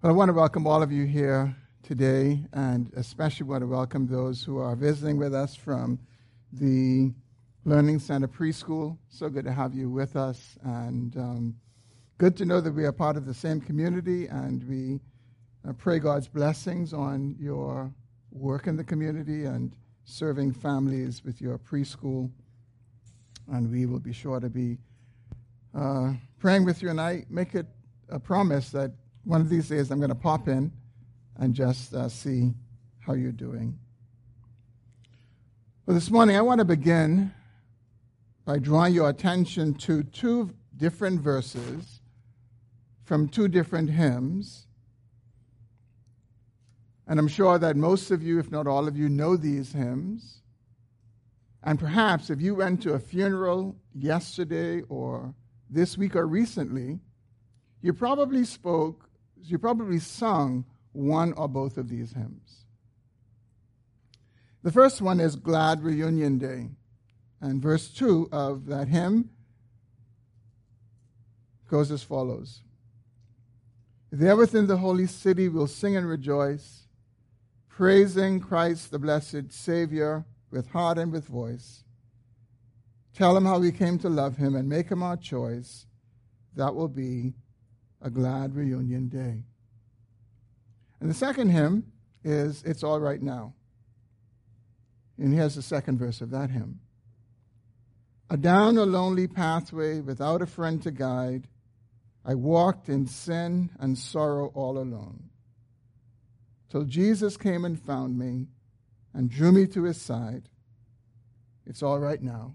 Well, I want to welcome all of you here today, and especially want to welcome those who are visiting with us from the Learning Center Preschool. So good to have you with us, and um, good to know that we are part of the same community, and we uh, pray God's blessings on your work in the community and serving families with your preschool. And we will be sure to be uh, praying with you, and I make it a promise that one of these days I'm going to pop in and just uh, see how you're doing. Well, this morning I want to begin by drawing your attention to two different verses from two different hymns. And I'm sure that most of you, if not all of you, know these hymns. And perhaps if you went to a funeral yesterday or this week or recently, you probably spoke you probably sung one or both of these hymns. The first one is Glad Reunion Day. And verse 2 of that hymn goes as follows There within the holy city we'll sing and rejoice, praising Christ the blessed Savior with heart and with voice. Tell him how we came to love him and make him our choice. That will be a glad reunion day. And the second hymn is It's All Right Now. And here's the second verse of that hymn. Adown a lonely pathway without a friend to guide, I walked in sin and sorrow all alone. Till Jesus came and found me and drew me to his side. It's all right now,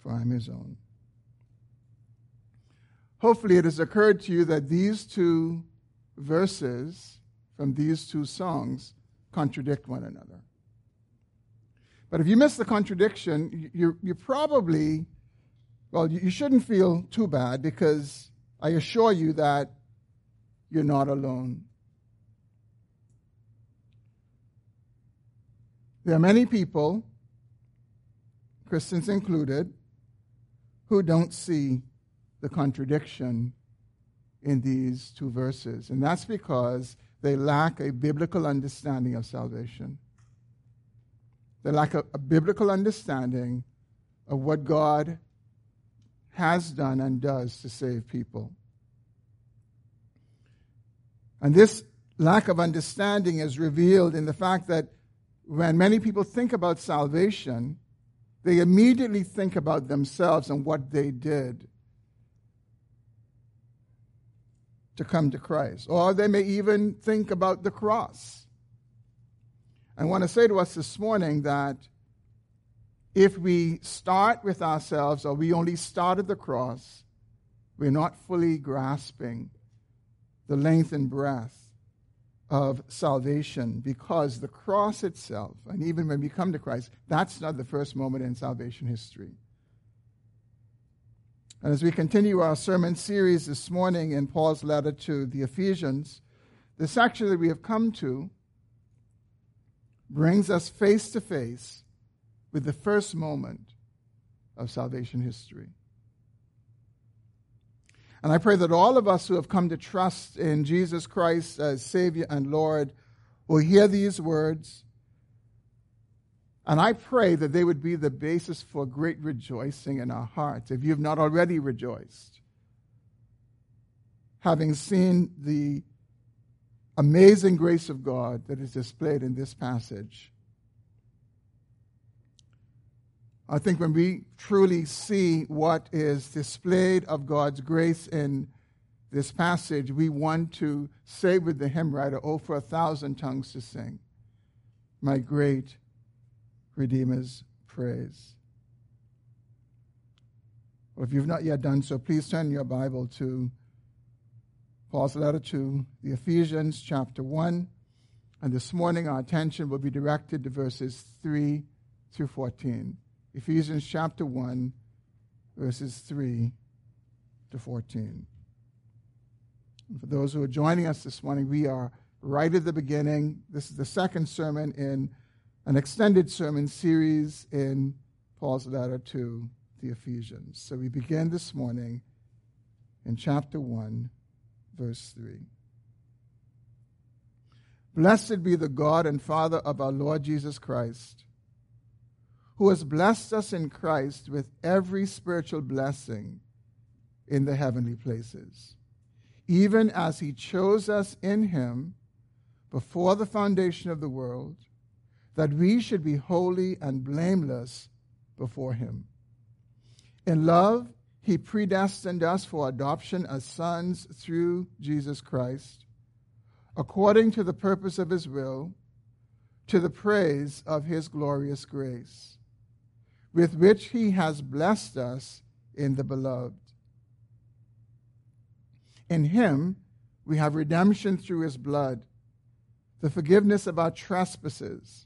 for I'm his own. Hopefully, it has occurred to you that these two verses from these two songs contradict one another. But if you miss the contradiction, you, you probably, well, you shouldn't feel too bad because I assure you that you're not alone. There are many people, Christians included, who don't see the contradiction in these two verses. And that's because they lack a biblical understanding of salvation. They lack a, a biblical understanding of what God has done and does to save people. And this lack of understanding is revealed in the fact that when many people think about salvation, they immediately think about themselves and what they did to come to Christ. Or they may even think about the cross. I want to say to us this morning that if we start with ourselves or we only start at the cross, we're not fully grasping the length and breadth of salvation because the cross itself, and even when we come to Christ, that's not the first moment in salvation history. And as we continue our sermon series this morning in Paul's letter to the Ephesians, the section that we have come to brings us face to face with the first moment of salvation history. And I pray that all of us who have come to trust in Jesus Christ as Savior and Lord will hear these words and I pray that they would be the basis for great rejoicing in our hearts, if you have not already rejoiced. Having seen the amazing grace of God that is displayed in this passage. I think when we truly see what is displayed of God's grace in this passage, we want to say with the hymn writer, Oh, for a thousand tongues to sing, my great Redeemer's praise. Well, if you've not yet done so, please turn your Bible to Paul's letter to the Ephesians, chapter 1. And this morning, our attention will be directed to verses 3 through 14. Ephesians chapter 1, verses 3 to 14. And for those who are joining us this morning, we are right at the beginning. This is the second sermon in an extended sermon series in Paul's letter to the Ephesians. So we begin this morning in chapter 1, verse 3. Blessed be the God and Father of our Lord Jesus Christ, who has blessed us in Christ with every spiritual blessing in the heavenly places, even as he chose us in him before the foundation of the world, that we should be holy and blameless before him. In love, he predestined us for adoption as sons through Jesus Christ, according to the purpose of his will, to the praise of his glorious grace, with which he has blessed us in the beloved. In him we have redemption through his blood, the forgiveness of our trespasses,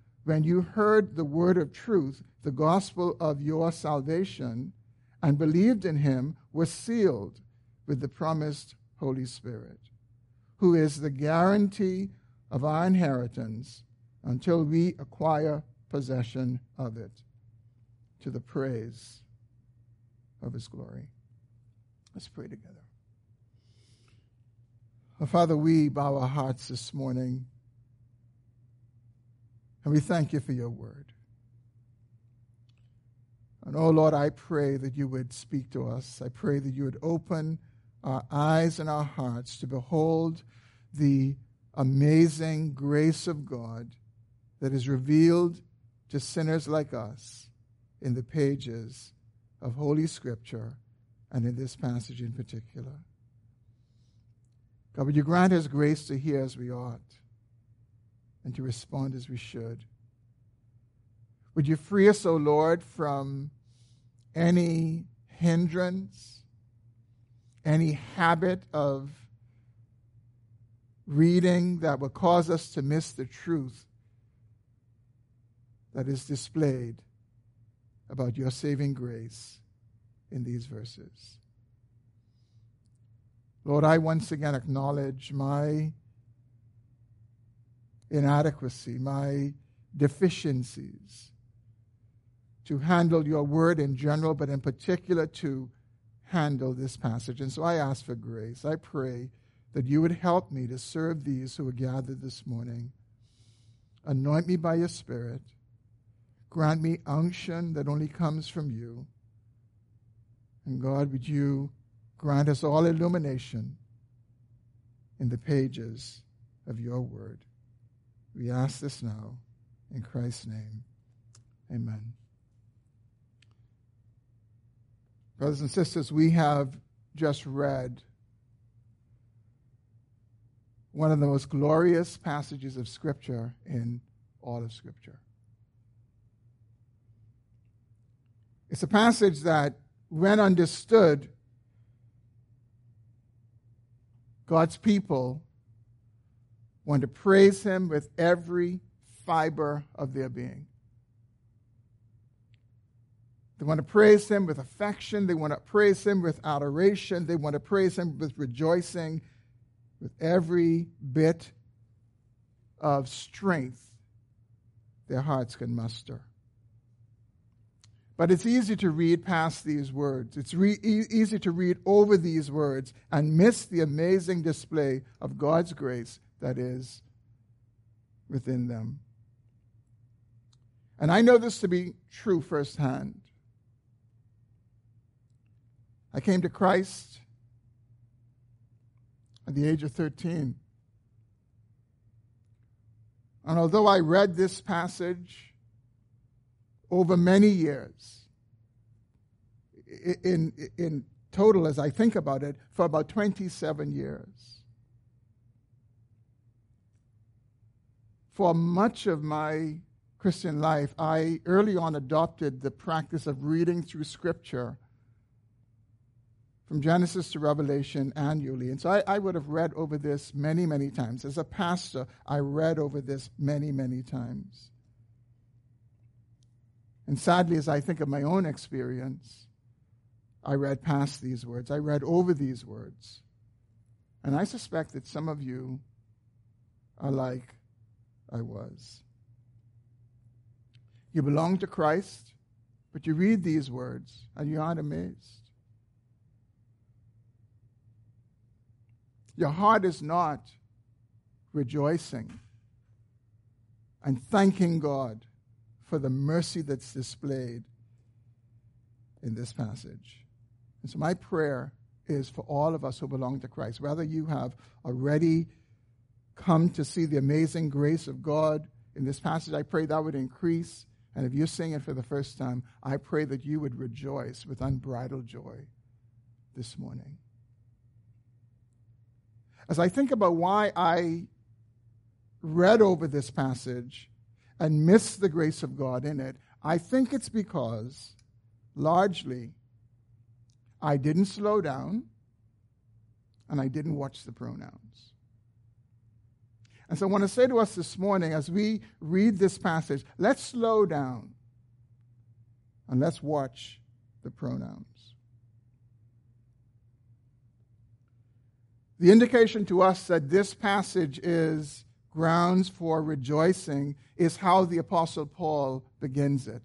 when you heard the word of truth, the gospel of your salvation, and believed in him, were sealed with the promised Holy Spirit who is the guarantee of our inheritance until we acquire possession of it to the praise of his glory. Let's pray together. Oh, Father, we bow our hearts this morning and we thank you for your word. And oh Lord, I pray that you would speak to us. I pray that you would open our eyes and our hearts to behold the amazing grace of God that is revealed to sinners like us in the pages of Holy Scripture and in this passage in particular. God, would you grant us grace to hear as we ought and to respond as we should? Would you free us, O Lord, from any hindrance any habit of reading that would cause us to miss the truth that is displayed about your saving grace in these verses. Lord, I once again acknowledge my inadequacy, my deficiencies to handle your word in general, but in particular to handle this passage. And so I ask for grace. I pray that you would help me to serve these who are gathered this morning. Anoint me by your Spirit. Grant me unction that only comes from you. And God, would you grant us all illumination in the pages of your word? We ask this now in Christ's name. Amen. Brothers and sisters, we have just read one of the most glorious passages of Scripture in all of Scripture. It's a passage that, when understood, God's people want to praise Him with every fiber of their being. They want to praise him with affection. They want to praise him with adoration. They want to praise him with rejoicing, with every bit of strength their hearts can muster. But it's easy to read past these words. It's re- easy to read over these words and miss the amazing display of God's grace that is within them. And I know this to be true firsthand. I came to Christ at the age of 13. And although I read this passage over many years, in, in total, as I think about it, for about 27 years. For much of my Christian life, I early on adopted the practice of reading through Scripture from Genesis to Revelation annually. And so I, I, would have read over this many, many times. As a pastor, I read over this many, many times. And sadly, as I think of my own experience, I read past these words. I read over these words. And I suspect that some of you are like I was. You belong to Christ, but you read these words and you aren't amazed. Your heart is not rejoicing and thanking God for the mercy that's displayed in this passage. And so, my prayer is for all of us who belong to Christ, whether you have already come to see the amazing grace of God in this passage, I pray that would increase. And if you're seeing it for the first time, I pray that you would rejoice with unbridled joy this morning as I think about why I read over this passage and missed the grace of God in it, I think it's because, largely, I didn't slow down and I didn't watch the pronouns. And so I want to say to us this morning, as we read this passage, let's slow down and let's watch the pronouns. The indication to us that this passage is grounds for rejoicing is how the Apostle Paul begins it.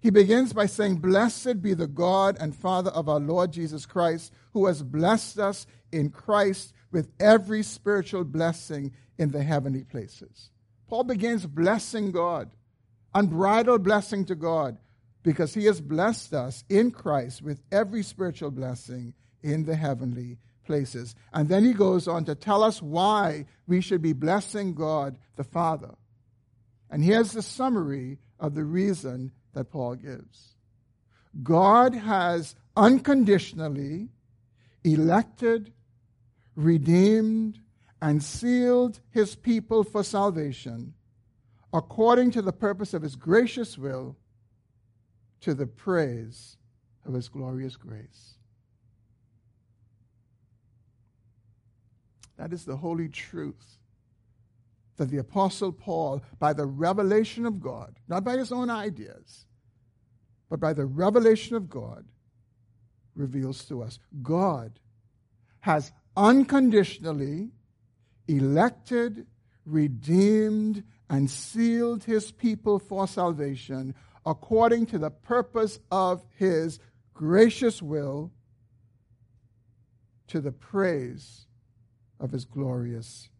He begins by saying, Blessed be the God and Father of our Lord Jesus Christ, who has blessed us in Christ with every spiritual blessing in the heavenly places. Paul begins blessing God, unbridled blessing to God, because he has blessed us in Christ with every spiritual blessing in the heavenly places. And then he goes on to tell us why we should be blessing God the Father. And here's the summary of the reason that Paul gives God has unconditionally elected, redeemed, and sealed his people for salvation according to the purpose of his gracious will to the praise of his glorious grace. That is the holy truth that the Apostle Paul, by the revelation of God, not by his own ideas, but by the revelation of God, reveals to us. God has unconditionally elected, redeemed, and sealed his people for salvation according to the purpose of his gracious will to the praise of his glorious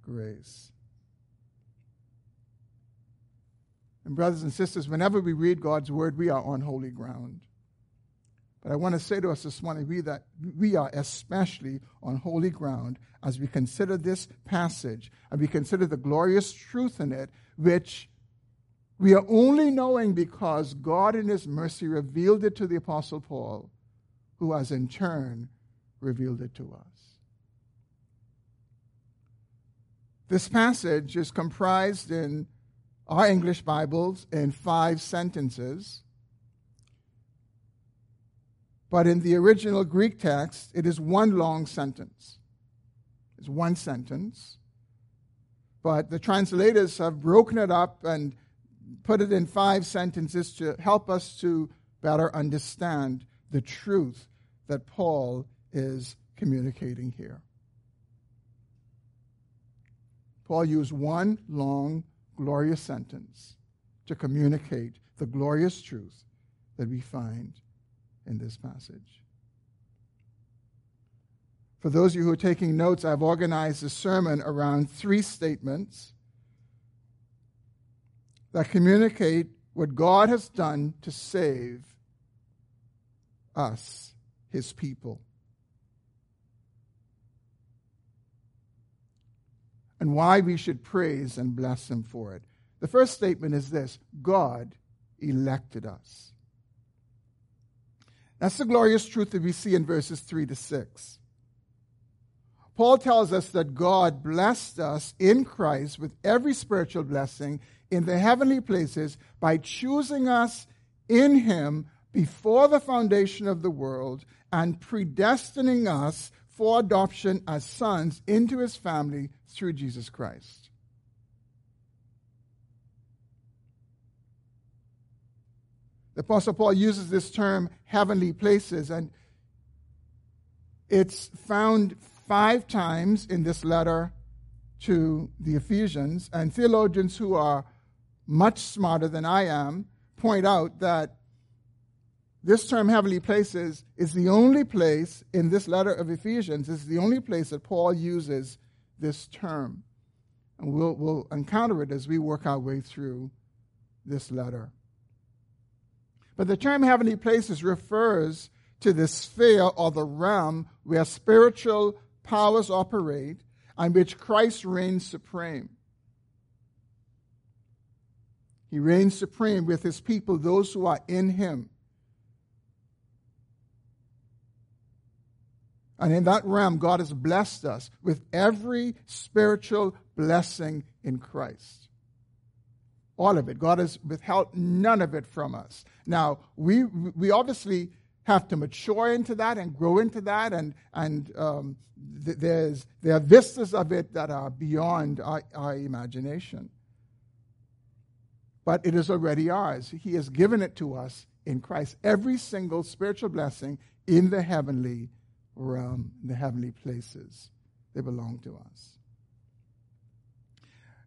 grace. And, brothers and sisters, whenever we read God's word, we are on holy ground. But I want to say to us this morning we, that we are especially on holy ground as we consider this passage and we consider the glorious truth in it, which we are only knowing because God in His mercy revealed it to the Apostle Paul, who has in turn revealed it to us. This passage is comprised in our English Bibles in five sentences. But in the original Greek text, it is one long sentence. It's one sentence. But the translators have broken it up and put it in five sentences to help us to better understand the truth that Paul is communicating here. Paul used one long, glorious sentence to communicate the glorious truth that we find in this passage. For those of you who are taking notes, I've organized the sermon around three statements that communicate what God has done to save us, his people. and why we should praise and bless Him for it. The first statement is this God elected us. That's the glorious truth that we see in verses 3 to 6. Paul tells us that God blessed us in Christ with every spiritual blessing in the heavenly places by choosing us in Him before the foundation of the world and predestining us for adoption as sons into His family through Jesus Christ. The Apostle Paul uses this term heavenly places, and it's found five times in this letter to the Ephesians. And theologians who are much smarter than I am point out that this term heavenly places is the only place in this letter of Ephesians, is the only place that Paul uses this term. And we'll, we'll encounter it as we work our way through this letter. But the term heavenly places refers to the sphere or the realm where spiritual powers operate and which Christ reigns supreme. He reigns supreme with his people, those who are in him. And in that realm, God has blessed us with every spiritual blessing in Christ. All of it. God has withheld none of it from us. Now, we, we obviously have to mature into that and grow into that, and, and um, th- there's, there are vistas of it that are beyond our, our imagination. But it is already ours. He has given it to us in Christ. Every single spiritual blessing in the heavenly realm, in the heavenly places, they belong to us.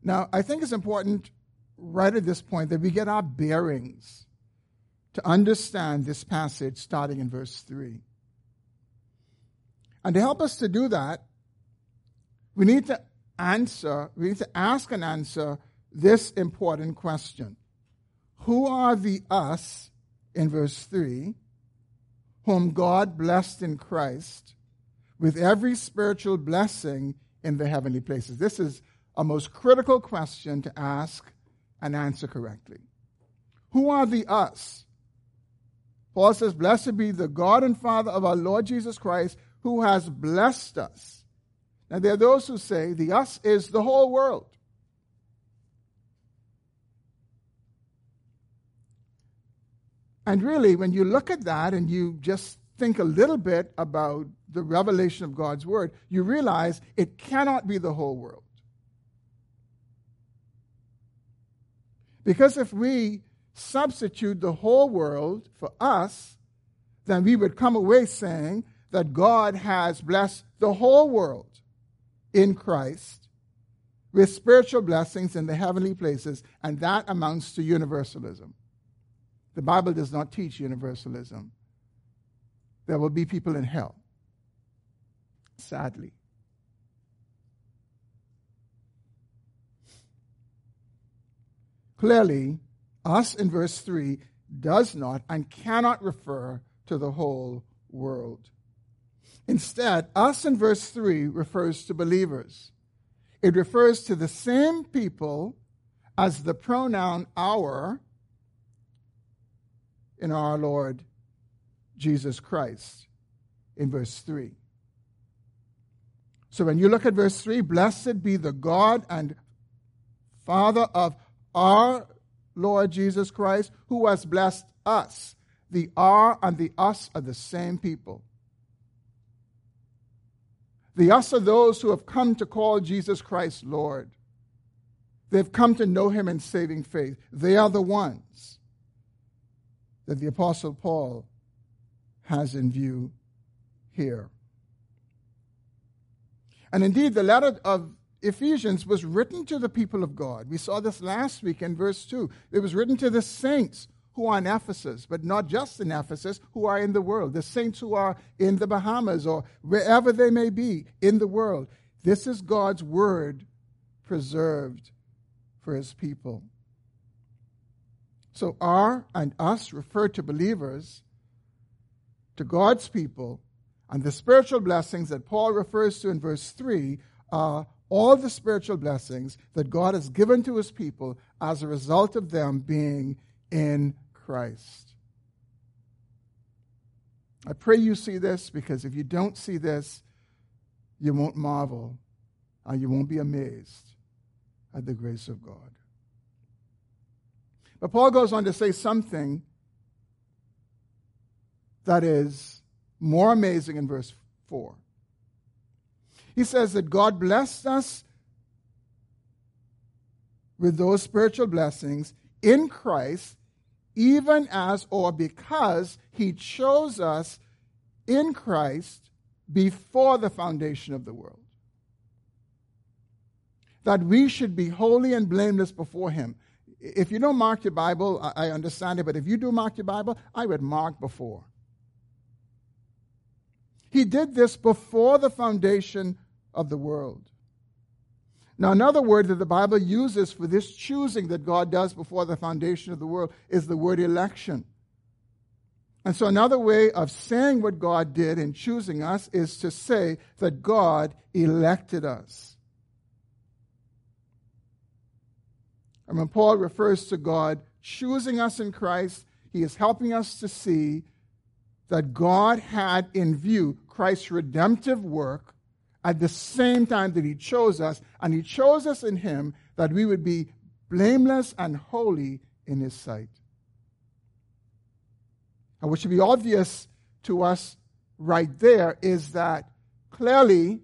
Now, I think it's important right at this point that we get our bearings to understand this passage starting in verse 3. And to help us to do that, we need to answer, we need to ask and answer this important question Who are the us in verse 3 whom God blessed in Christ with every spiritual blessing in the heavenly places? This is a most critical question to ask and answer correctly. Who are the us? Paul says, Blessed be the God and Father of our Lord Jesus Christ, who has blessed us. Now, there are those who say the us is the whole world. And really, when you look at that and you just think a little bit about the revelation of God's Word, you realize it cannot be the whole world. Because if we substitute the whole world for us, then we would come away saying that God has blessed the whole world in Christ with spiritual blessings in the heavenly places, and that amounts to universalism. The Bible does not teach universalism. There will be people in hell, sadly. Clearly, us in verse 3 does not and cannot refer to the whole world. Instead, us in verse 3 refers to believers. It refers to the same people as the pronoun our in our Lord Jesus Christ in verse 3. So when you look at verse 3, blessed be the God and Father of our Lord Jesus Christ, who has blessed us. The our and the us are the same people. The us are those who have come to call Jesus Christ Lord. They've come to know him in saving faith. They are the ones that the Apostle Paul has in view here. And indeed, the letter of Ephesians was written to the people of God. We saw this last week in verse 2. It was written to the saints who are in Ephesus, but not just in Ephesus, who are in the world. The saints who are in the Bahamas or wherever they may be in the world. This is God's word preserved for his people. So, our and us refer to believers, to God's people, and the spiritual blessings that Paul refers to in verse 3 are all the spiritual blessings that God has given to his people as a result of them being in Christ. I pray you see this because if you don't see this, you won't marvel and you won't be amazed at the grace of God. But Paul goes on to say something that is more amazing in verse 4. He says that God blessed us with those spiritual blessings in Christ, even as or because he chose us in Christ before the foundation of the world. That we should be holy and blameless before him. If you don't mark your Bible, I understand it, but if you do mark your Bible, I would mark before. He did this before the foundation of the world. Now, another word that the Bible uses for this choosing that God does before the foundation of the world is the word election. And so, another way of saying what God did in choosing us is to say that God elected us. And when Paul refers to God choosing us in Christ, he is helping us to see that God had in view Christ's redemptive work at the same time that He chose us, and He chose us in Him that we would be blameless and holy in His sight. And what should be obvious to us right there is that clearly,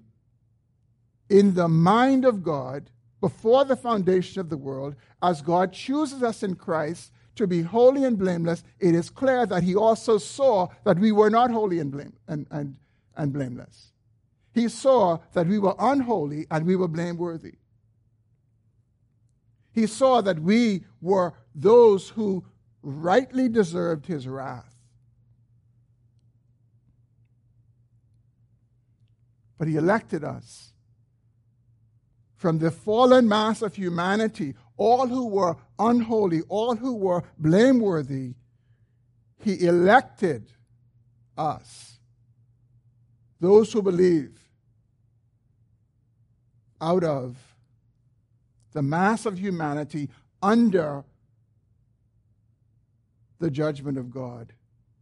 in the mind of God, before the foundation of the world, as God chooses us in Christ to be holy and blameless, it is clear that he also saw that we were not holy and, blame, and, and, and blameless. He saw that we were unholy and we were blameworthy. He saw that we were those who rightly deserved his wrath. But he elected us from the fallen mass of humanity all who were unholy, all who were blameworthy, he elected us, those who believe, out of the mass of humanity under the judgment of God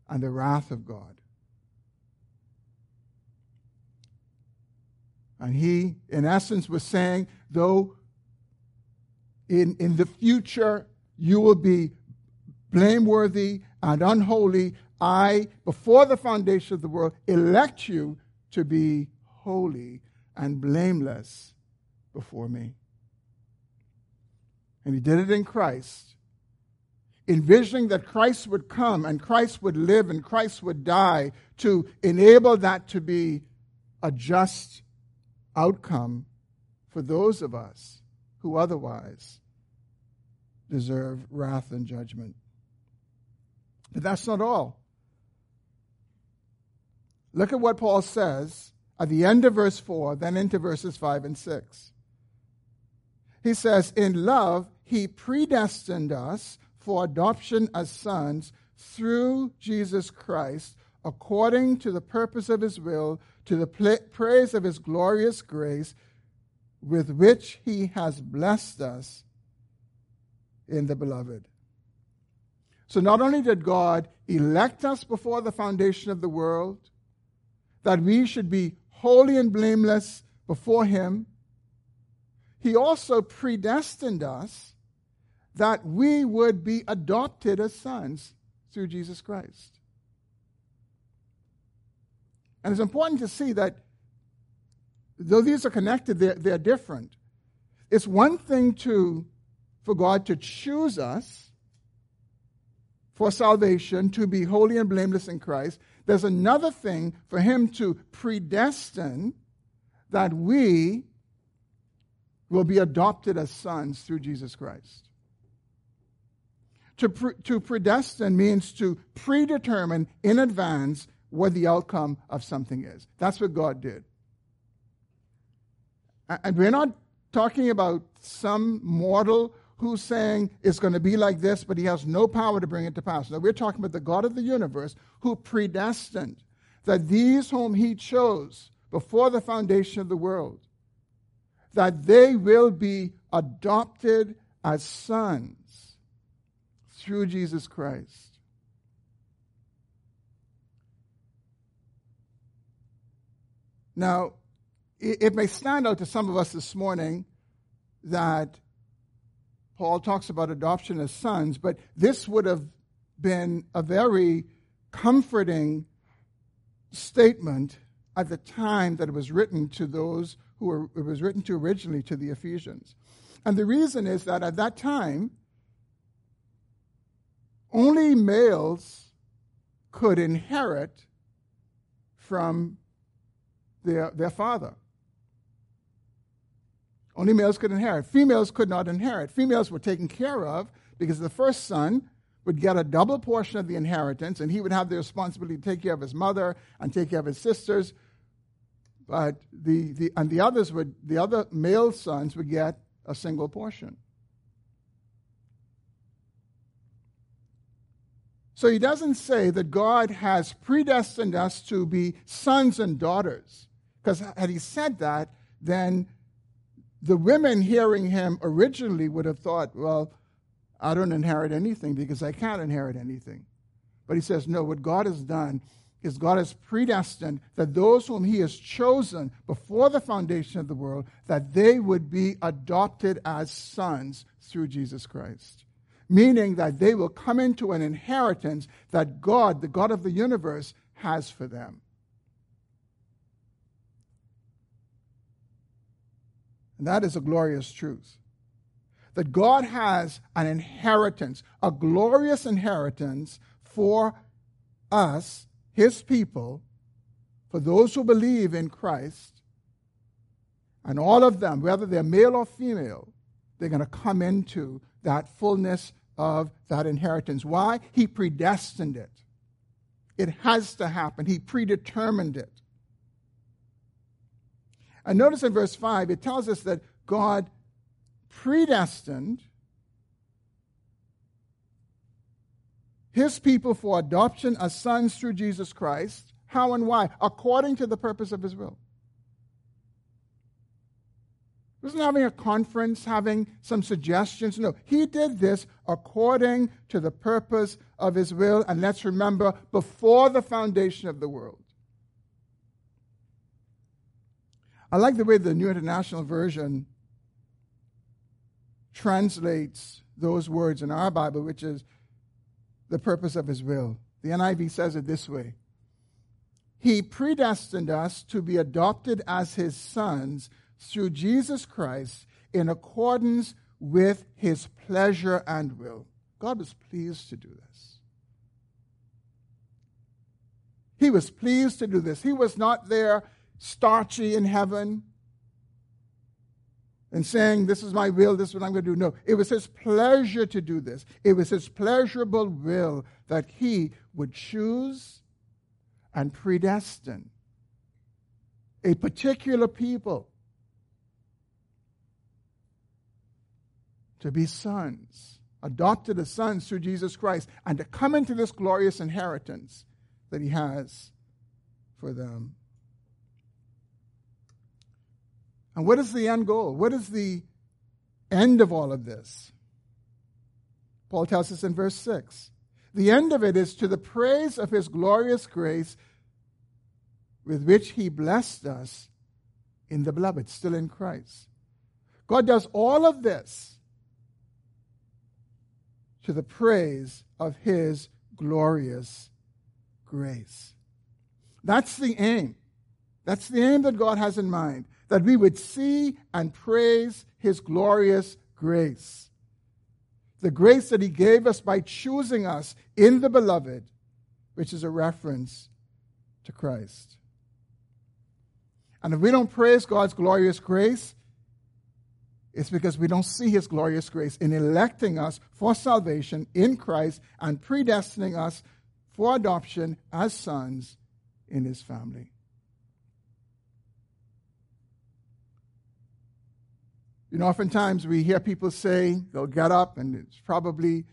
and the wrath of God. And he, in essence, was saying, though in, in the future you will be blameworthy and unholy. I, before the foundation of the world, elect you to be holy and blameless before me. And he did it in Christ, envisioning that Christ would come and Christ would live and Christ would die to enable that to be a just outcome for those of us who otherwise deserve wrath and judgment. But that's not all. Look at what Paul says at the end of verse 4, then into verses 5 and 6. He says, In love, he predestined us for adoption as sons through Jesus Christ, according to the purpose of his will, to the praise of his glorious grace with which he has blessed us in the beloved. So not only did God elect us before the foundation of the world, that we should be holy and blameless before him, he also predestined us that we would be adopted as sons through Jesus Christ. And it's important to see that though these are connected, they're, they're different. It's one thing to, for God to choose us for salvation, to be holy and blameless in Christ. There's another thing for Him to predestine that we will be adopted as sons through Jesus Christ. To, pre- to predestine means to predetermine in advance what the outcome of something is. That's what God did. And we're not talking about some mortal who's saying it's going to be like this, but he has no power to bring it to pass. Now, we're talking about the God of the universe who predestined that these whom he chose before the foundation of the world, that they will be adopted as sons through Jesus Christ. Now, it, may stand out to some of us this morning that Paul talks about adoption as sons, but this would have been a very comforting statement at the time that it was written to those who were, it was written to originally to the Ephesians. And the reason is that at that time, only males could inherit from their, their father. Only males could inherit. Females could not inherit. Females were taken care of because the first son would get a double portion of the inheritance, and he would have the responsibility to take care of his mother and take care of his sisters. But the, the and the others would the other male sons would get a single portion. So he doesn't say that God has predestined us to be sons and daughters. Because had he said that, then the women hearing him originally would have thought, well, I don't inherit anything because I can't inherit anything. But he says, no, what God has done is God has predestined that those whom he has chosen before the foundation of the world, that they would be adopted as sons through Jesus Christ. Meaning that they will come into an inheritance that God, the God of the universe, has for them. And that is a glorious truth. That God has an inheritance, a glorious inheritance for us, His people, for those who believe in Christ. And all of them, whether they're male or female, they're going to come into that fullness of that inheritance. Why? He predestined it. It has to happen. He predetermined it. And notice in verse 5, it tells us that God predestined his people for adoption as sons through Jesus Christ. How and why? According to the purpose of his will. Wasn't having a conference, having some suggestions. No, he did this according to the purpose of his will. And let's remember, before the foundation of the world. I like the way the New International Version translates those words in our Bible, which is the purpose of his will. The NIV says it this way He predestined us to be adopted as his sons through Jesus Christ in accordance with his pleasure and will. God was pleased to do this. He was pleased to do this. He was not there starchy in heaven and saying, This is my will, this is what I'm going to do. No, it was his pleasure to do this. It was his pleasurable will that he would choose and predestine a particular people to be sons, adopted as sons through Jesus Christ, and to come into this glorious inheritance that he has for them. And what is the end goal? What is the end of all of this? Paul tells us in verse 6 the end of it is to the praise of his glorious grace with which he blessed us in the beloved, still in Christ. God does all of this to the praise of his glorious grace. That's the aim. That's the aim that God has in mind that we would see and praise his glorious grace. The grace that he gave us by choosing us in the beloved, which is a reference to Christ. And if we don't praise God's glorious grace, it's because we don't see his glorious grace in electing us for salvation in Christ and predestining us for adoption as sons in his family. You know, oftentimes we hear people say they'll get up and it's probably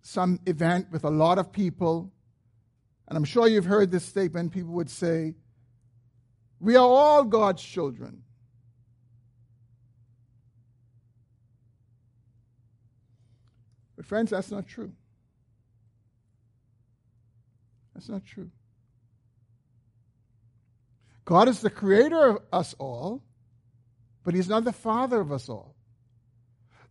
some event with a lot of people. And I'm sure you've heard this statement. People would say, We are all God's children. But, friends, that's not true. That's not true. God is the creator of us all, but He's not the father of us all.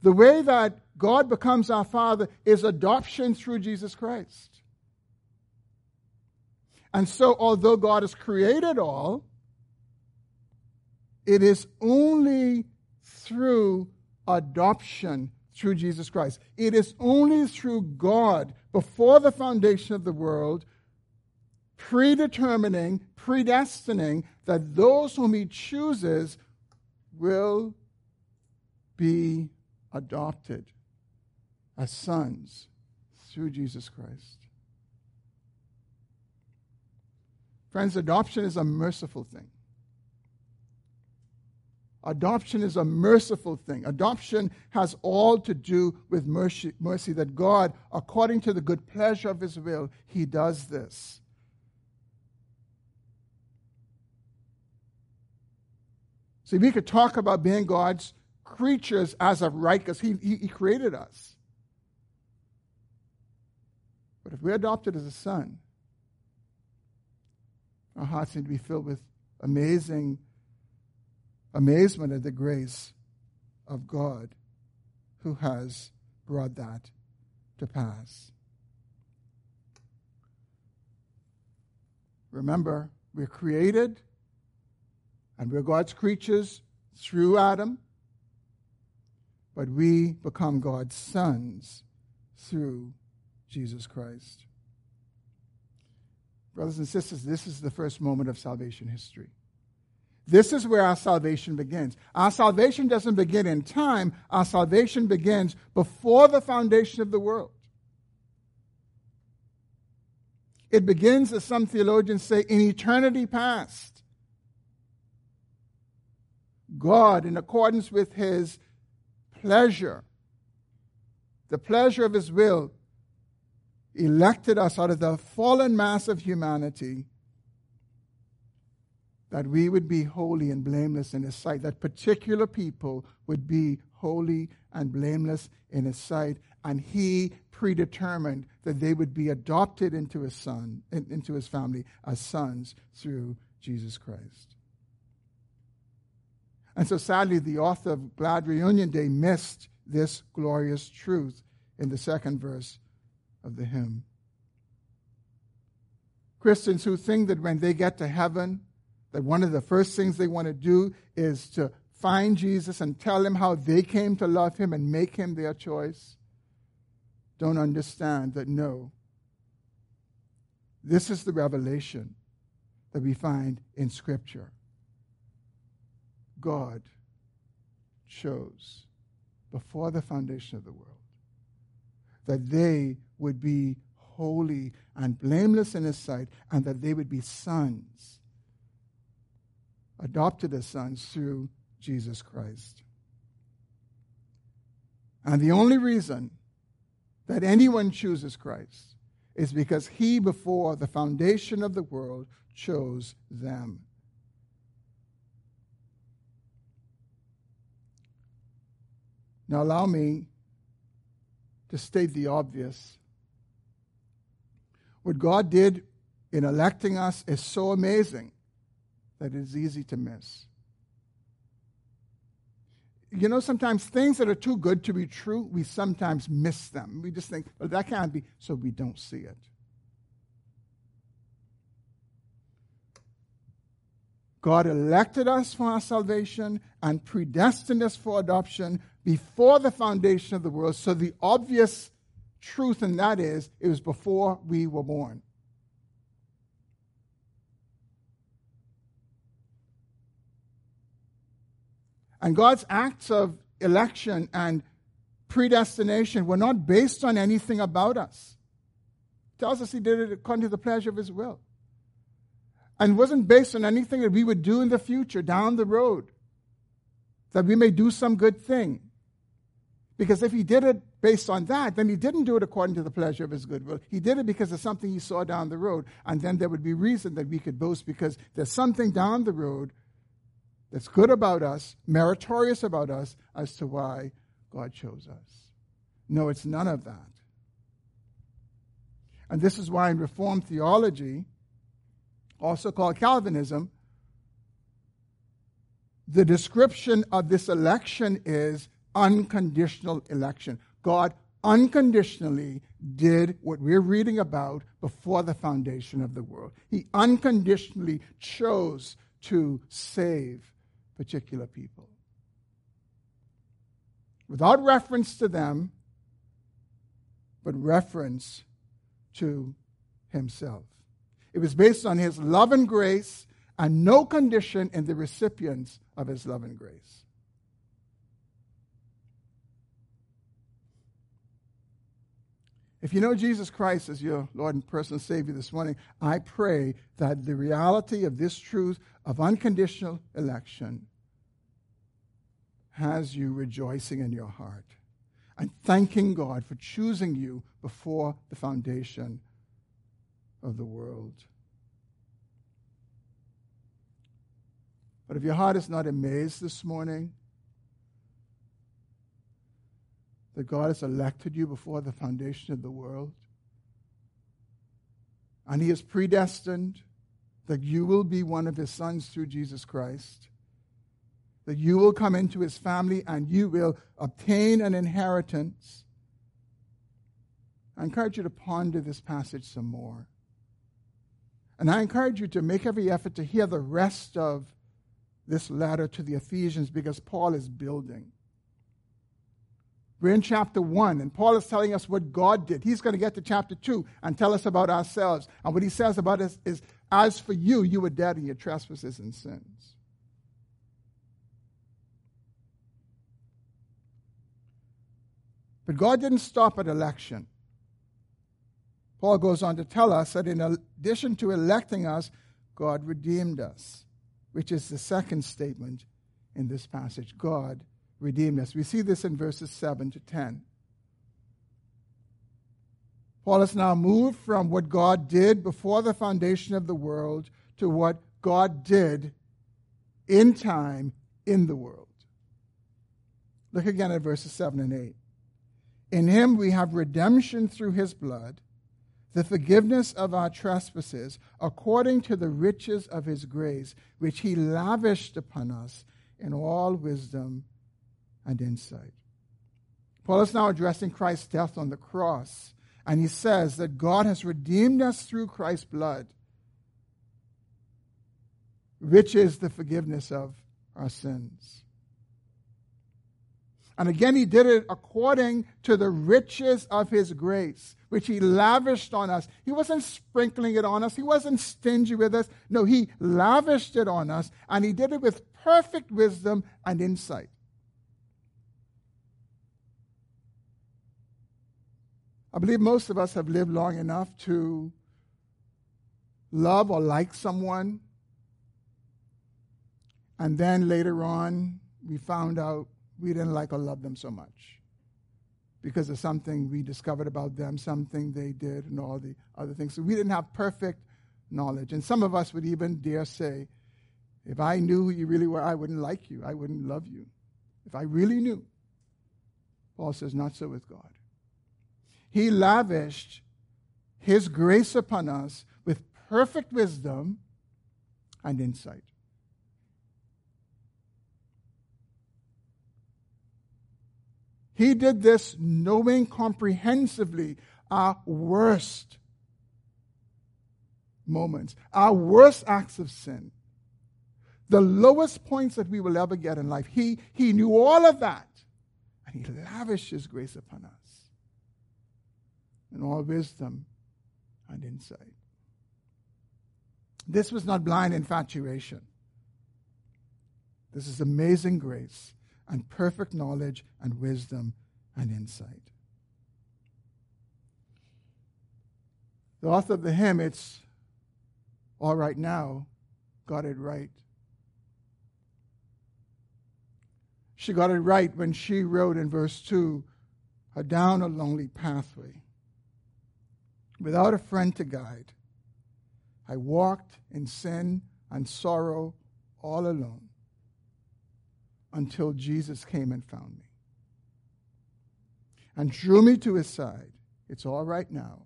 The way that God becomes our father is adoption through Jesus Christ. And so, although God has created all, it is only through adoption through Jesus Christ. It is only through God, before the foundation of the world, predetermining, predestining that those whom He chooses will be adopted as sons through Jesus Christ. Friends, adoption is a merciful thing. Adoption is a merciful thing. Adoption has all to do with mercy, mercy, that God, according to the good pleasure of His will, He does this. See, we could talk about being God's creatures as of right because he, he, he created us. But if we're adopted as a son, our hearts need to be filled with amazing amazement at the grace of God who has brought that to pass. Remember, we're created and we're God's creatures through Adam, but we become God's sons through Jesus Christ. Brothers and sisters, this is the first moment of salvation history. This is where our salvation begins. Our salvation doesn't begin in time, our salvation begins before the foundation of the world. It begins, as some theologians say, in eternity past. God, in accordance with his pleasure, the pleasure of his will, elected us out of the fallen mass of humanity that we would be holy and blameless in His sight, that particular people would be holy and blameless in His sight, and He predetermined that they would be adopted into His Son, into His family as sons through Jesus Christ. And so sadly, the author of Glad Reunion Day missed this glorious truth in the second verse of the hymn. Christians who think that when they get to heaven, that one of the first things they want to do is to find Jesus and tell him how they came to love him and make him their choice, don't understand that no. This is the revelation that we find in Scripture. God chose before the foundation of the world that they would be holy and blameless in His sight and that they would be sons adopted as sons through Jesus Christ. And the only reason that anyone chooses Christ is because he, before the foundation of the world, chose them. Now, allow me to state the obvious. What God did in electing us is so amazing that it is easy to miss. You know, sometimes things that are too good to be true, we sometimes miss them. We just think, well, that can't be, so we don't see it. God elected us for our salvation and predestined us for adoption before the foundation of the world. So the obvious truth in that is it was before we were born. And God's acts of election and predestination were not based on anything about us. Tells us he did it according to the pleasure of his will. And wasn't based on anything that we would do in the future, down the road, that we may do some good thing. Because if he did it based on that, then he didn't do it according to the pleasure of his good will. He did it because of something he saw down the road. And then there would be reason that we could boast because there's something down the road that's good about us, meritorious about us, as to why God chose us. No, it's none of that. And this is why in Reformed theology, also called Calvinism, the description of this election is unconditional election. God unconditionally did what we're reading about before the foundation of the world. He unconditionally chose to save particular people. Without reference to them, but reference to himself. It was based on his love and grace and no condition in the recipients of his love and grace. If you know Jesus Christ as your Lord and personal Savior this morning, I pray that the reality of this truth of unconditional election has you rejoicing in your heart and thanking God for choosing you before the foundation of the world. But if your heart is not amazed this morning that God has elected you before the foundation of the world, and He has predestined that you will be one of His sons through Jesus Christ, that you will come into His family and you will obtain an inheritance. I encourage you to ponder this passage some more. And I encourage you to make every effort to hear the rest of this letter to the Ephesians because Paul is building. We're in chapter 1, and Paul is telling us what God did. He's going to get to chapter 2 and tell us about ourselves. And what he says about us is, As for you, you were dead in your trespasses and sins. But God didn't stop at election. Paul goes on to tell us that in addition to electing us, God redeemed us which is the second statement in this passage. God redeemed us. We see this in verses 7 to 10. Paul has now moved from what God did before the foundation of the world to what God did in time in the world. Look again at verses 7 and 8. In him we have redemption through his blood the forgiveness of our trespasses according to the riches of his grace, which he lavished upon us in all wisdom and insight. Paul is now addressing Christ's death on the cross, and he says that God has redeemed us through Christ's blood, which is the forgiveness of our sins. And again, he did it according to the riches of his grace, which he lavished on us. He wasn't sprinkling it on us, he wasn't stingy with us. No, he lavished it on us, and he did it with perfect wisdom and insight. I believe most of us have lived long enough to love or like someone, and then later on, we found out we didn't like or love them so much because of something we discovered about them, something they did, and all the other things. So we didn't have perfect knowledge. And some of us would even dare say, if I knew who you really were, I wouldn't like you. I wouldn't love you. If I really knew. Paul says, not so with God. He lavished his grace upon us with perfect wisdom and insight. He did this knowing comprehensively our worst moments, our worst acts of sin, the lowest points that we will ever get in life. He, he knew all of that, and He lavished His grace upon us in all wisdom and insight. This was not blind infatuation. This is amazing grace and perfect knowledge and wisdom and insight. The author of the hymn, It's All Right Now, got it right. She got it right when she wrote in verse 2 Down a lonely pathway, without a friend to guide. I walked in sin and sorrow all alone until Jesus came and found me and drew me to his side. It's all right now,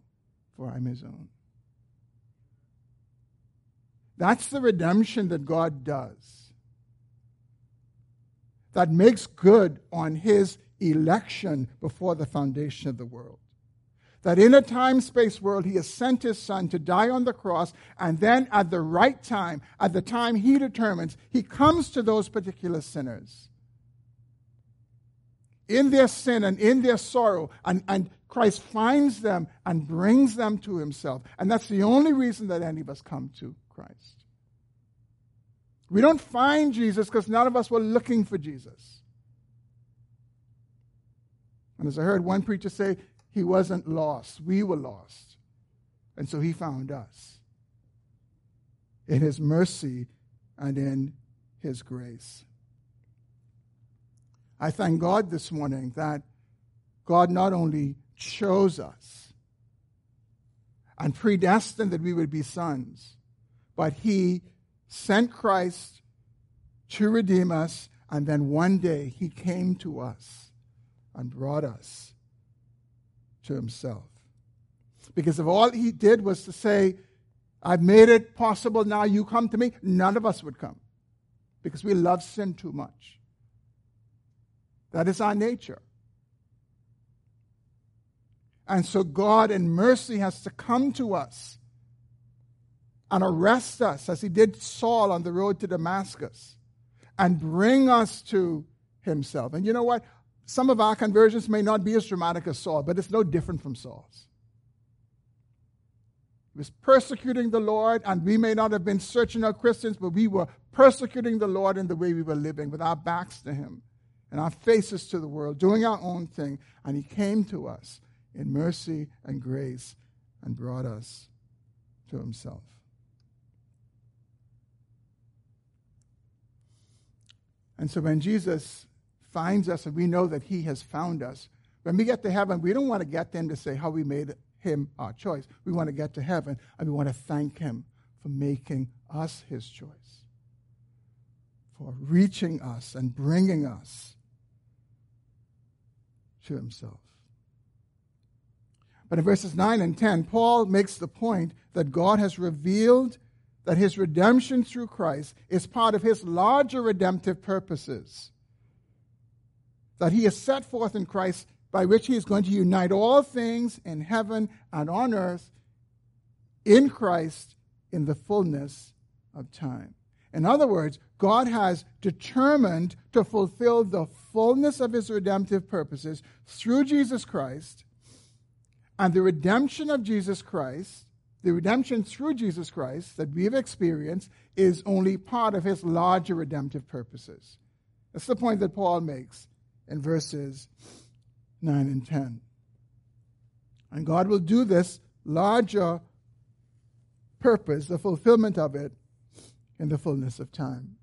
for I'm his own. That's the redemption that God does. that makes good on his election before the foundation of the world. That in a time space world, he has sent his son to die on the cross, and then at the right time, at the time he determines, he comes to those particular sinners in their sin and in their sorrow, and, and Christ finds them and brings them to himself. And that's the only reason that any of us come to Christ. We don't find Jesus because none of us were looking for Jesus. And as I heard one preacher say, he wasn't lost. We were lost. And so he found us in his mercy and in his grace. I thank God this morning that God not only chose us and predestined that we would be sons, but he sent Christ to redeem us, and then one day he came to us and brought us to himself. Because if all he did was to say, I've made it possible, now you come to me, none of us would come because we love sin too much. That is our nature. And so God in mercy has to come to us and arrest us as he did Saul on the road to Damascus and bring us to himself. And you know what? Some of our conversions may not be as dramatic as Saul, but it's no different from Saul's. He was persecuting the Lord, and we may not have been searching out Christians, but we were persecuting the Lord in the way we were living with our backs to him and our faces to the world, doing our own thing. And He came to us in mercy and grace and brought us to Himself. And so when Jesus finds us and we know that He has found us, when we get to heaven, we don't want to get them to say how we made Him our choice. We want to get to heaven and we want to thank Him for making us His choice, for reaching us and bringing us to himself. But in verses 9 and 10, Paul makes the point that God has revealed that his redemption through Christ is part of his larger redemptive purposes. That he has set forth in Christ by which he is going to unite all things in heaven and on earth in Christ in the fullness of time. In other words, God has determined to fulfill the fullness of his redemptive purposes through Jesus Christ. And the redemption of Jesus Christ, the redemption through Jesus Christ that we have experienced, is only part of his larger redemptive purposes. That's the point that Paul makes in verses 9 and 10. And God will do this larger purpose, the fulfillment of it, in the fullness of time.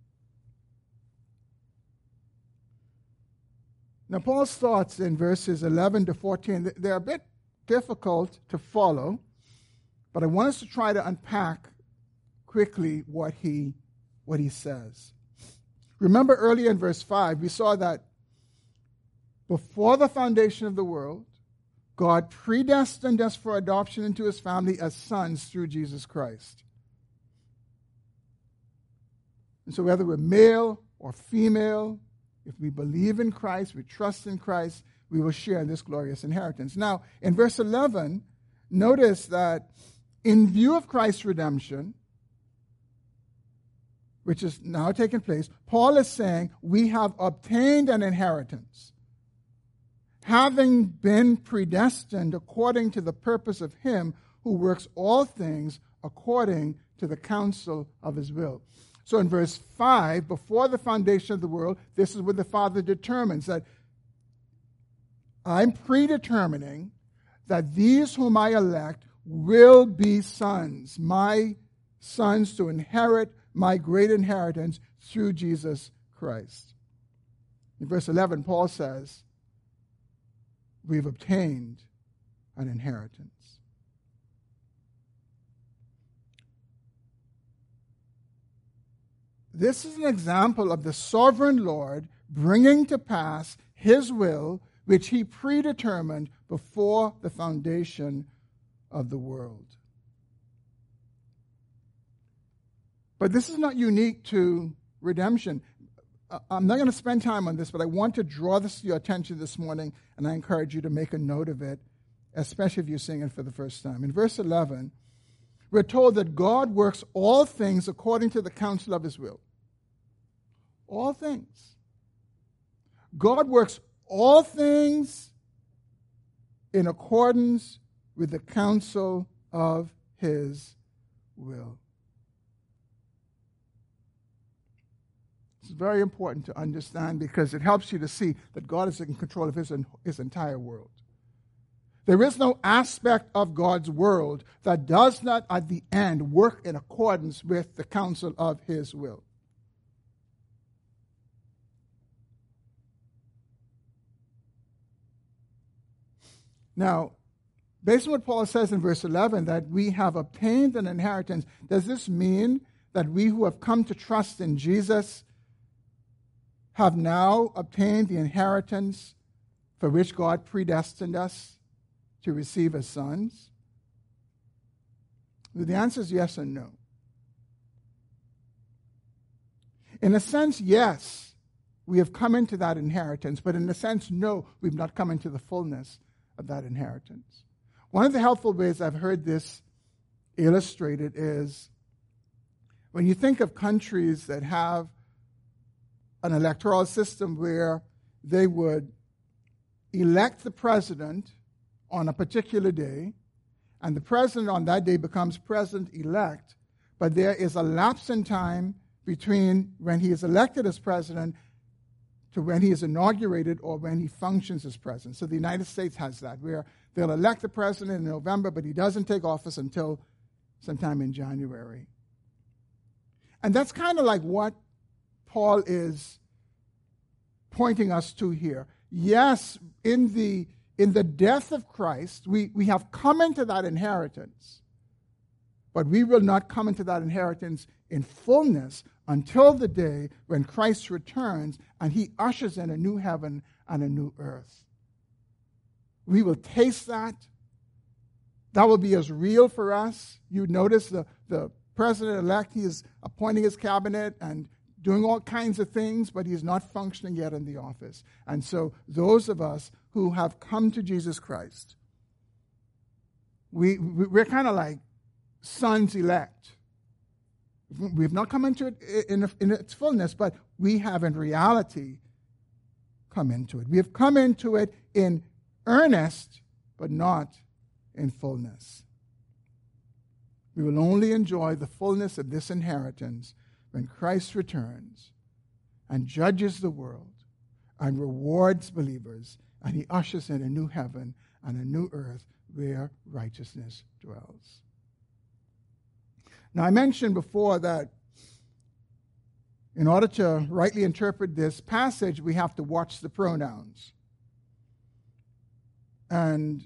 Now, Paul's thoughts in verses 11 to 14, they're a bit difficult to follow, but I want us to try to unpack quickly what he, what he says. Remember earlier in verse 5, we saw that before the foundation of the world, God predestined us for adoption into his family as sons through Jesus Christ. And so, whether we're male or female, if we believe in Christ, we trust in Christ, we will share this glorious inheritance. Now, in verse 11, notice that in view of Christ's redemption, which is now taking place, Paul is saying we have obtained an inheritance, having been predestined according to the purpose of Him who works all things according to the counsel of His will. So in verse 5, before the foundation of the world, this is what the Father determines that I'm predetermining that these whom I elect will be sons, my sons to inherit my great inheritance through Jesus Christ. In verse 11, Paul says, We've obtained an inheritance. This is an example of the sovereign Lord bringing to pass his will, which he predetermined before the foundation of the world. But this is not unique to redemption. Uh, I'm not going to spend time on this, but I want to draw this to your attention this morning, and I encourage you to make a note of it, especially if you're seeing it for the first time. In verse 11, we're told that God works all things according to the counsel of his will. All things. God works all things in accordance with the counsel of his will. It's very important to understand because it helps you to see that God is in control of his, his entire world. There is no aspect of God's world that does not, at the end, work in accordance with the counsel of his will. Now, based on what Paul says in verse 11, that we have obtained an inheritance, does this mean that we who have come to trust in Jesus have now obtained the inheritance for which God predestined us to receive as sons? The answer is yes and no. In a sense, yes, we have come into that inheritance, but in a sense, no, we've not come into the fullness of that inheritance. One of the helpful ways I've heard this illustrated is when you think of countries that have an electoral system where they would elect the president on a particular day, and the president on that day becomes president elect, but there is a lapse in time between when he is elected as president to when he is inaugurated or when he functions as president. So the United States has that, where they'll elect the president in November, but he doesn't take office until sometime in January. And that's kind of like what Paul is pointing us to here. Yes, in the, in the death of Christ, we, we have come into that inheritance, but we will not come into that inheritance in fullness until the day when Christ returns and he ushers in a new heaven and a new earth. We will taste that. That will be as real for us. You notice the, the president elect, he is appointing his cabinet and doing all kinds of things, but he's not functioning yet in the office. And so, those of us who have come to Jesus Christ, we, we're kind of like sons elect. We've not come into it in, in its fullness, but we have in reality come into it. We have come into it in earnest, but not in fullness. We will only enjoy the fullness of this inheritance when Christ returns and judges the world and rewards believers, and he ushers in a new heaven and a new earth where righteousness dwells. Now, I mentioned before that in order to rightly interpret this passage, we have to watch the pronouns. And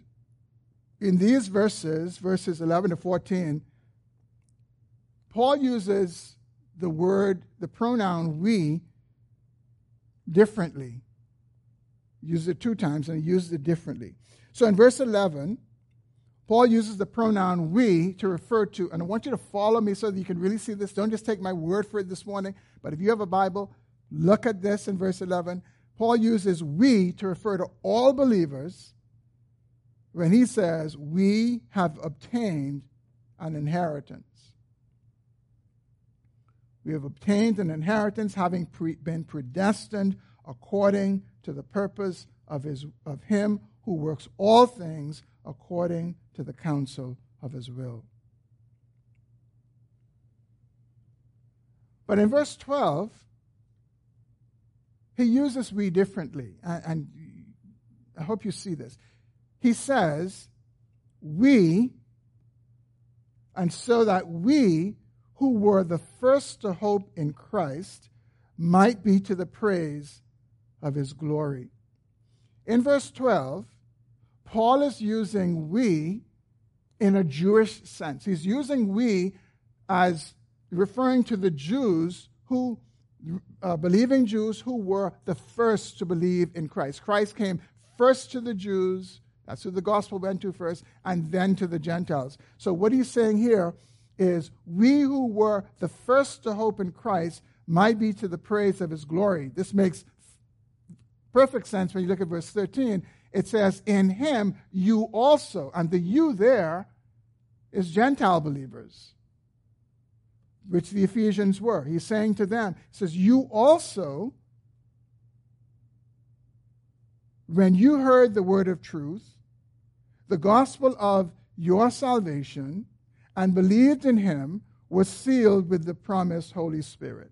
in these verses, verses 11 to 14, Paul uses the word, the pronoun we, differently. Uses it two times and uses it differently. So in verse 11, Paul uses the pronoun we to refer to, and I want you to follow me so that you can really see this. Don't just take my word for it this morning, but if you have a Bible, look at this in verse 11. Paul uses we to refer to all believers when he says, We have obtained an inheritance. We have obtained an inheritance, having pre- been predestined according to the purpose of, his, of Him who works all things according to the counsel of His will. But in verse 12, he uses we differently. And, and I hope you see this. He says, we, and so that we who were the first to hope in Christ might be to the praise of his glory. In verse 12, Paul is using we in a Jewish sense. He's using we as referring to the Jews who, uh, believing Jews who were the first to believe in Christ. Christ came first to the Jews, that's who the gospel went to first, and then to the Gentiles. So what he's saying here is we who were the first to hope in Christ might be to the praise of his glory. This makes perfect sense when you look at verse 13. It says, In him you also, and the you there is Gentile believers, which the Ephesians were. He's saying to them, He says, You also, when you heard the word of truth, the gospel of your salvation, and believed in him, was sealed with the promised Holy Spirit.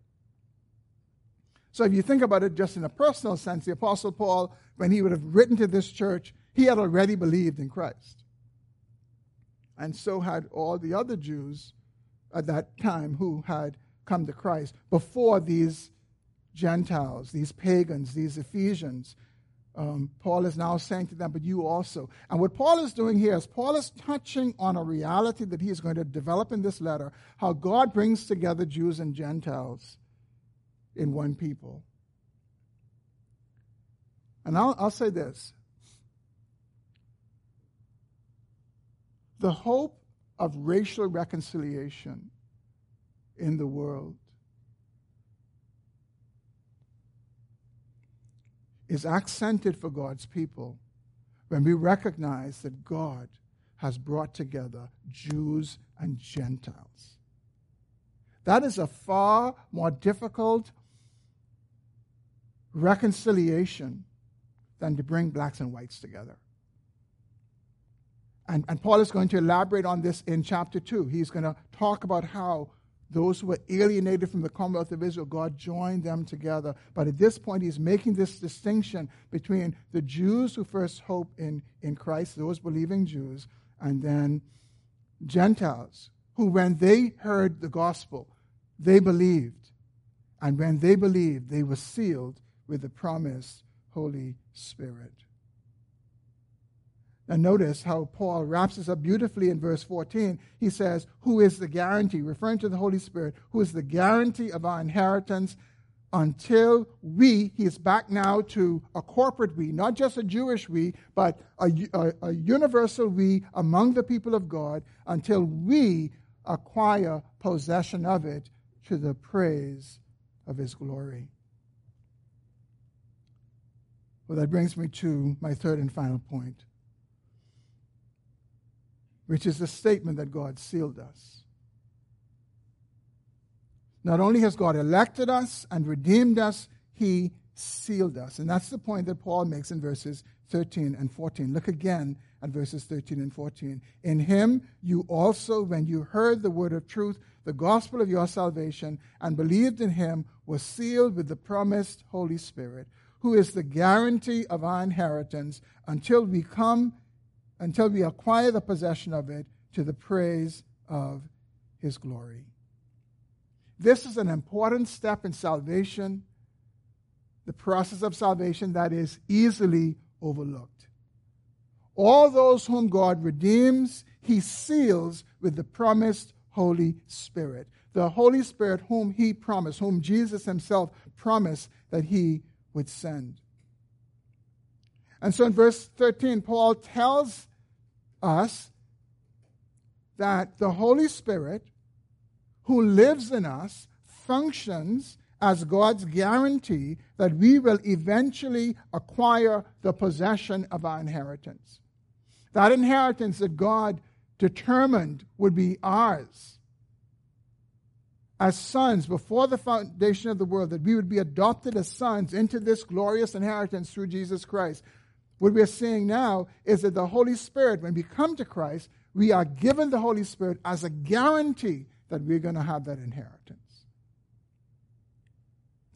So if you think about it just in a personal sense, the Apostle Paul, when he would have written to this church, he had already believed in Christ. And so had all the other Jews at that time who had come to Christ before these Gentiles, these pagans, these Ephesians. Um, Paul is now saying to them, but you also. And what Paul is doing here is Paul is touching on a reality that he is going to develop in this letter how God brings together Jews and Gentiles in one people. And I'll, I'll say this the hope of racial reconciliation in the world is accented for God's people when we recognize that God has brought together Jews and Gentiles. That is a far more difficult reconciliation than to bring blacks and whites together. And, and Paul is going to elaborate on this in chapter 2. He's going to talk about how those who were alienated from the Commonwealth of Israel, God joined them together. But at this point, he's making this distinction between the Jews who first hope in, in Christ, those believing Jews, and then Gentiles, who, when they heard the gospel, they believed. And when they believed, they were sealed with the promised Holy Spirit. Now, notice how Paul wraps this up beautifully in verse 14. He says, Who is the guarantee, referring to the Holy Spirit, who is the guarantee of our inheritance until we, he is back now to a corporate we, not just a Jewish we, but a, a, a universal we among the people of God, until we acquire possession of it to the praise of his glory. Well, that brings me to my third and final point, which is the statement that God sealed us. Not only has God elected us and redeemed us, He sealed us. And that's the point that Paul makes in verses 13 and 14. Look again at verses 13 and 14. In Him you also, when you heard the word of truth, the gospel of your salvation, and believed in Him, were sealed with the promised Holy Spirit who is the guarantee of our inheritance until we come, until we acquire the possession of it to the praise of his glory. This is an important step in salvation, the process of salvation that is easily overlooked. All those whom God redeems, he seals with the promised Holy Spirit. The Holy Spirit, whom he promised, whom Jesus himself promised that he would send. And so in verse 13, Paul tells us that the Holy Spirit, who lives in us, functions as God's guarantee that we will eventually acquire the possession of our inheritance. That inheritance that God determined would be ours as sons before the foundation of the world, that we would be adopted as sons into this glorious inheritance through Jesus Christ. What we are seeing now is that the Holy Spirit, when we come to Christ, we are given the Holy Spirit as a guarantee that we're going to have that inheritance.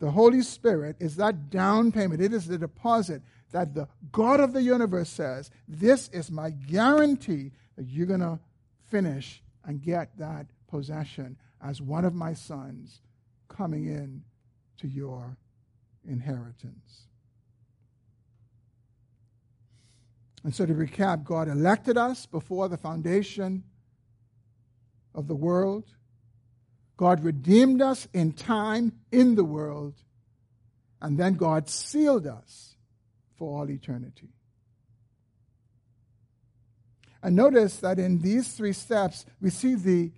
The Holy Spirit is that down payment, it is the deposit that the God of the universe says, This is my guarantee that you're going to finish and get that possession as one of my sons coming in to your inheritance. And so to recap, God elected us before the foundation of the world. God redeemed us in time in the world. And then God sealed us for all eternity. And notice that in these three steps, we see the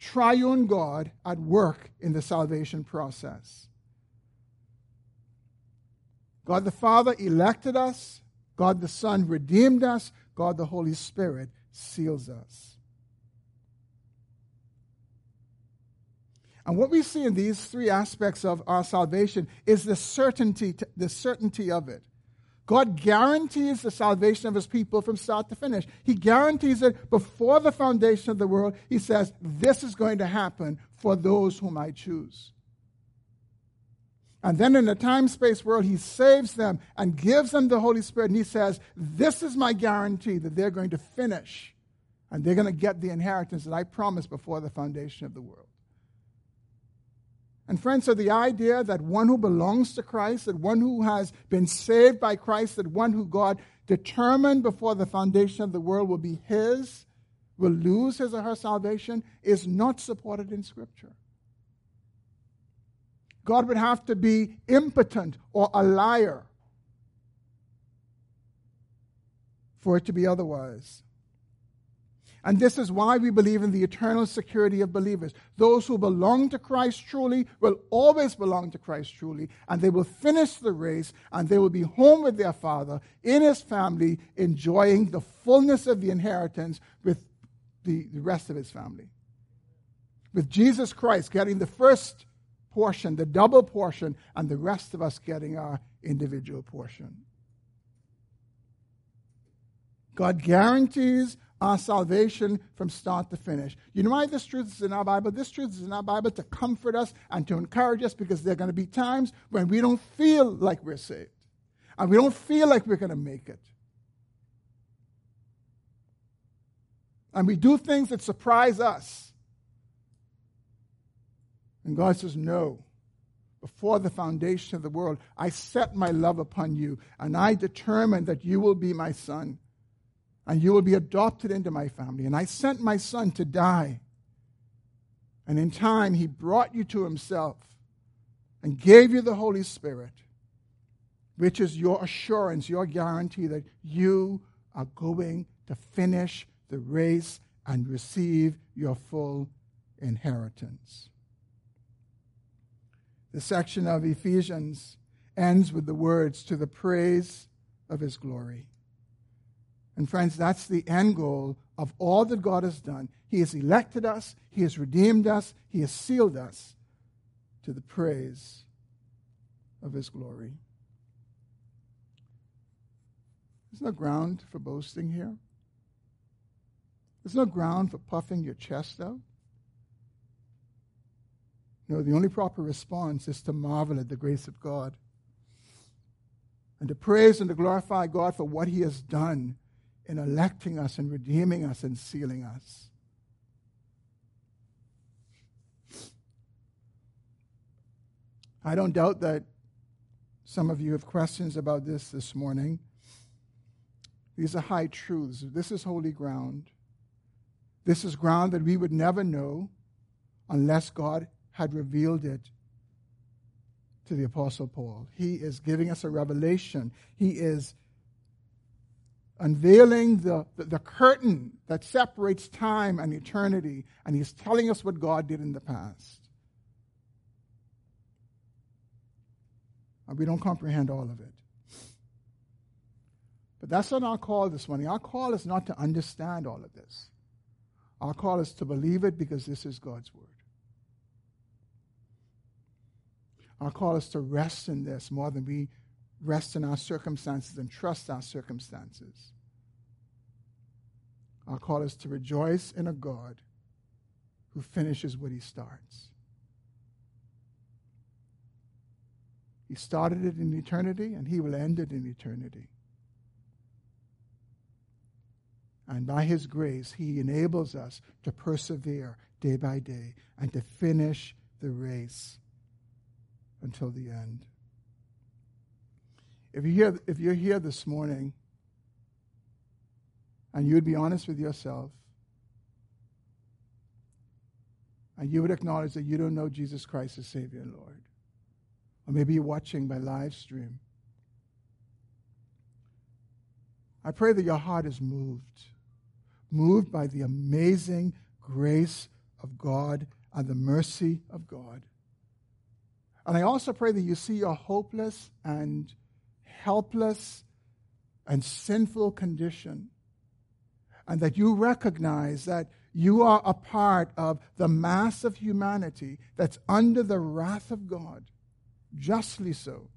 triune God at work in the salvation process. God the Father elected us, God the Son redeemed us, God the Holy Spirit seals us. And what we see in these three aspects of our salvation is the certainty, the certainty of it. God guarantees the salvation of his people from start to finish. He guarantees it before the foundation of the world. He says, This is going to happen for those whom I choose. And then in the time space world, he saves them and gives them the Holy Spirit. And he says, This is my guarantee that they're going to finish and they're going to get the inheritance that I promised before the foundation of the world. And friends, so the idea that one who belongs to Christ, that one who has been saved by Christ, that one who God determined before the foundation of the world will be his, will lose his or her salvation, is not supported in Scripture. God would have to be impotent or a liar for it to be otherwise. And this is why we believe in the eternal security of believers. Those who belong to Christ truly will always belong to Christ truly, and they will finish the race, and they will be home with their Father in His family, enjoying the fullness of the inheritance with the, the rest of His family. With Jesus Christ getting the first portion, the double portion, and the rest of us getting our individual portion. God guarantees our salvation from start to finish. You know why this truth is in our Bible? This truth is in our Bible to comfort us and to encourage us because there are going to be times when we don't feel like we're saved and we don't feel like we're going to make it. And we do things that surprise us. And God says, No. Before the foundation of the world, I set my love upon you, and I determined that you will be my son and you will be adopted into my family. And I sent my son to die. And in time, he brought you to himself and gave you the Holy Spirit, which is your assurance, your guarantee that you are going to finish the race and receive your full inheritance. The section of Ephesians ends with the words, to the praise of his glory. And friends, that's the end goal of all that God has done. He has elected us, He has redeemed us, He has sealed us to the praise of His glory. There's no ground for boasting here. There's no ground for puffing your chest out. No, the only proper response is to marvel at the grace of God and to praise and to glorify God for what He has done in electing us and redeeming us and sealing us. I don't doubt that some of you have questions about this this morning. These are high truths. This is holy ground. This is ground that we would never know unless God had revealed it to the Apostle Paul. He is giving us a revelation. He is unveiling the, the, the, curtain that separates time and eternity, and he's telling us what God did in the past. And we don't comprehend all of it. But that's not our call this morning. Our call is not to understand all of this. Our call is to believe it because this is God's word. Our call is to rest in this more than we rest in our circumstances and trust our circumstances. Our call is to rejoice in a God who finishes what he starts. He started it in eternity and he will end it in eternity. And by his grace, he enables us to persevere day by day and to finish the race until the end. If you're here, if you're here this morning and you would be honest with yourself and you would acknowledge that you don't know Jesus Christ as Savior and Lord, or maybe you're watching by live stream, I pray that your heart is moved, moved by the amazing grace of God and the mercy of God. And I also pray that you see your hopeless and helpless and sinful condition, and that you recognize that you are a part of the mass of humanity that's under the wrath of God, justly so,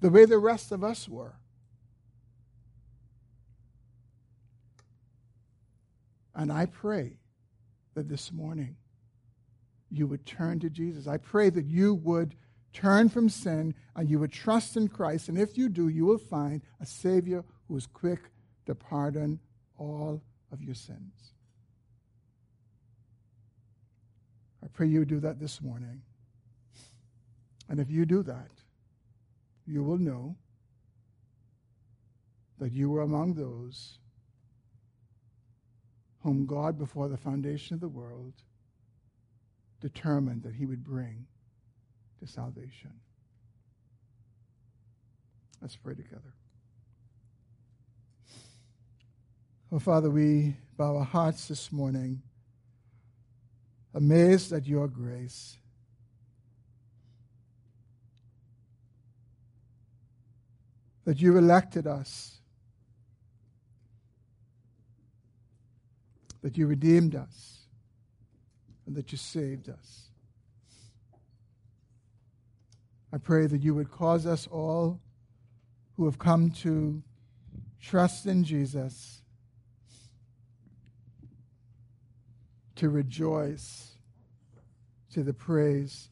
the way the rest of us were. And I pray that this morning you would turn to Jesus. I pray that you would turn from sin and you would trust in Christ. And if you do, you will find a Savior who is quick to pardon all of your sins. I pray you do that this morning. And if you do that, you will know that you were among those whom God, before the foundation of the world, determined that he would bring to salvation. Let's pray together. Oh, Father, we bow our hearts this morning, amazed at your grace. That you elected us, that you redeemed us, and that you saved us. I pray that you would cause us all who have come to trust in Jesus to rejoice to the praise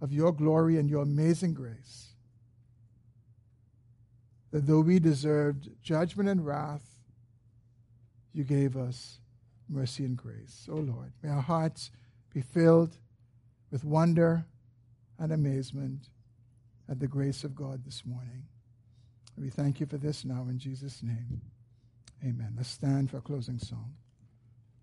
of your glory and your amazing grace. That though we deserved judgment and wrath, you gave us mercy and grace. Oh Lord, may our hearts be filled with wonder and amazement at the grace of God this morning. We thank you for this now in Jesus' name. Amen. Let's stand for a closing song.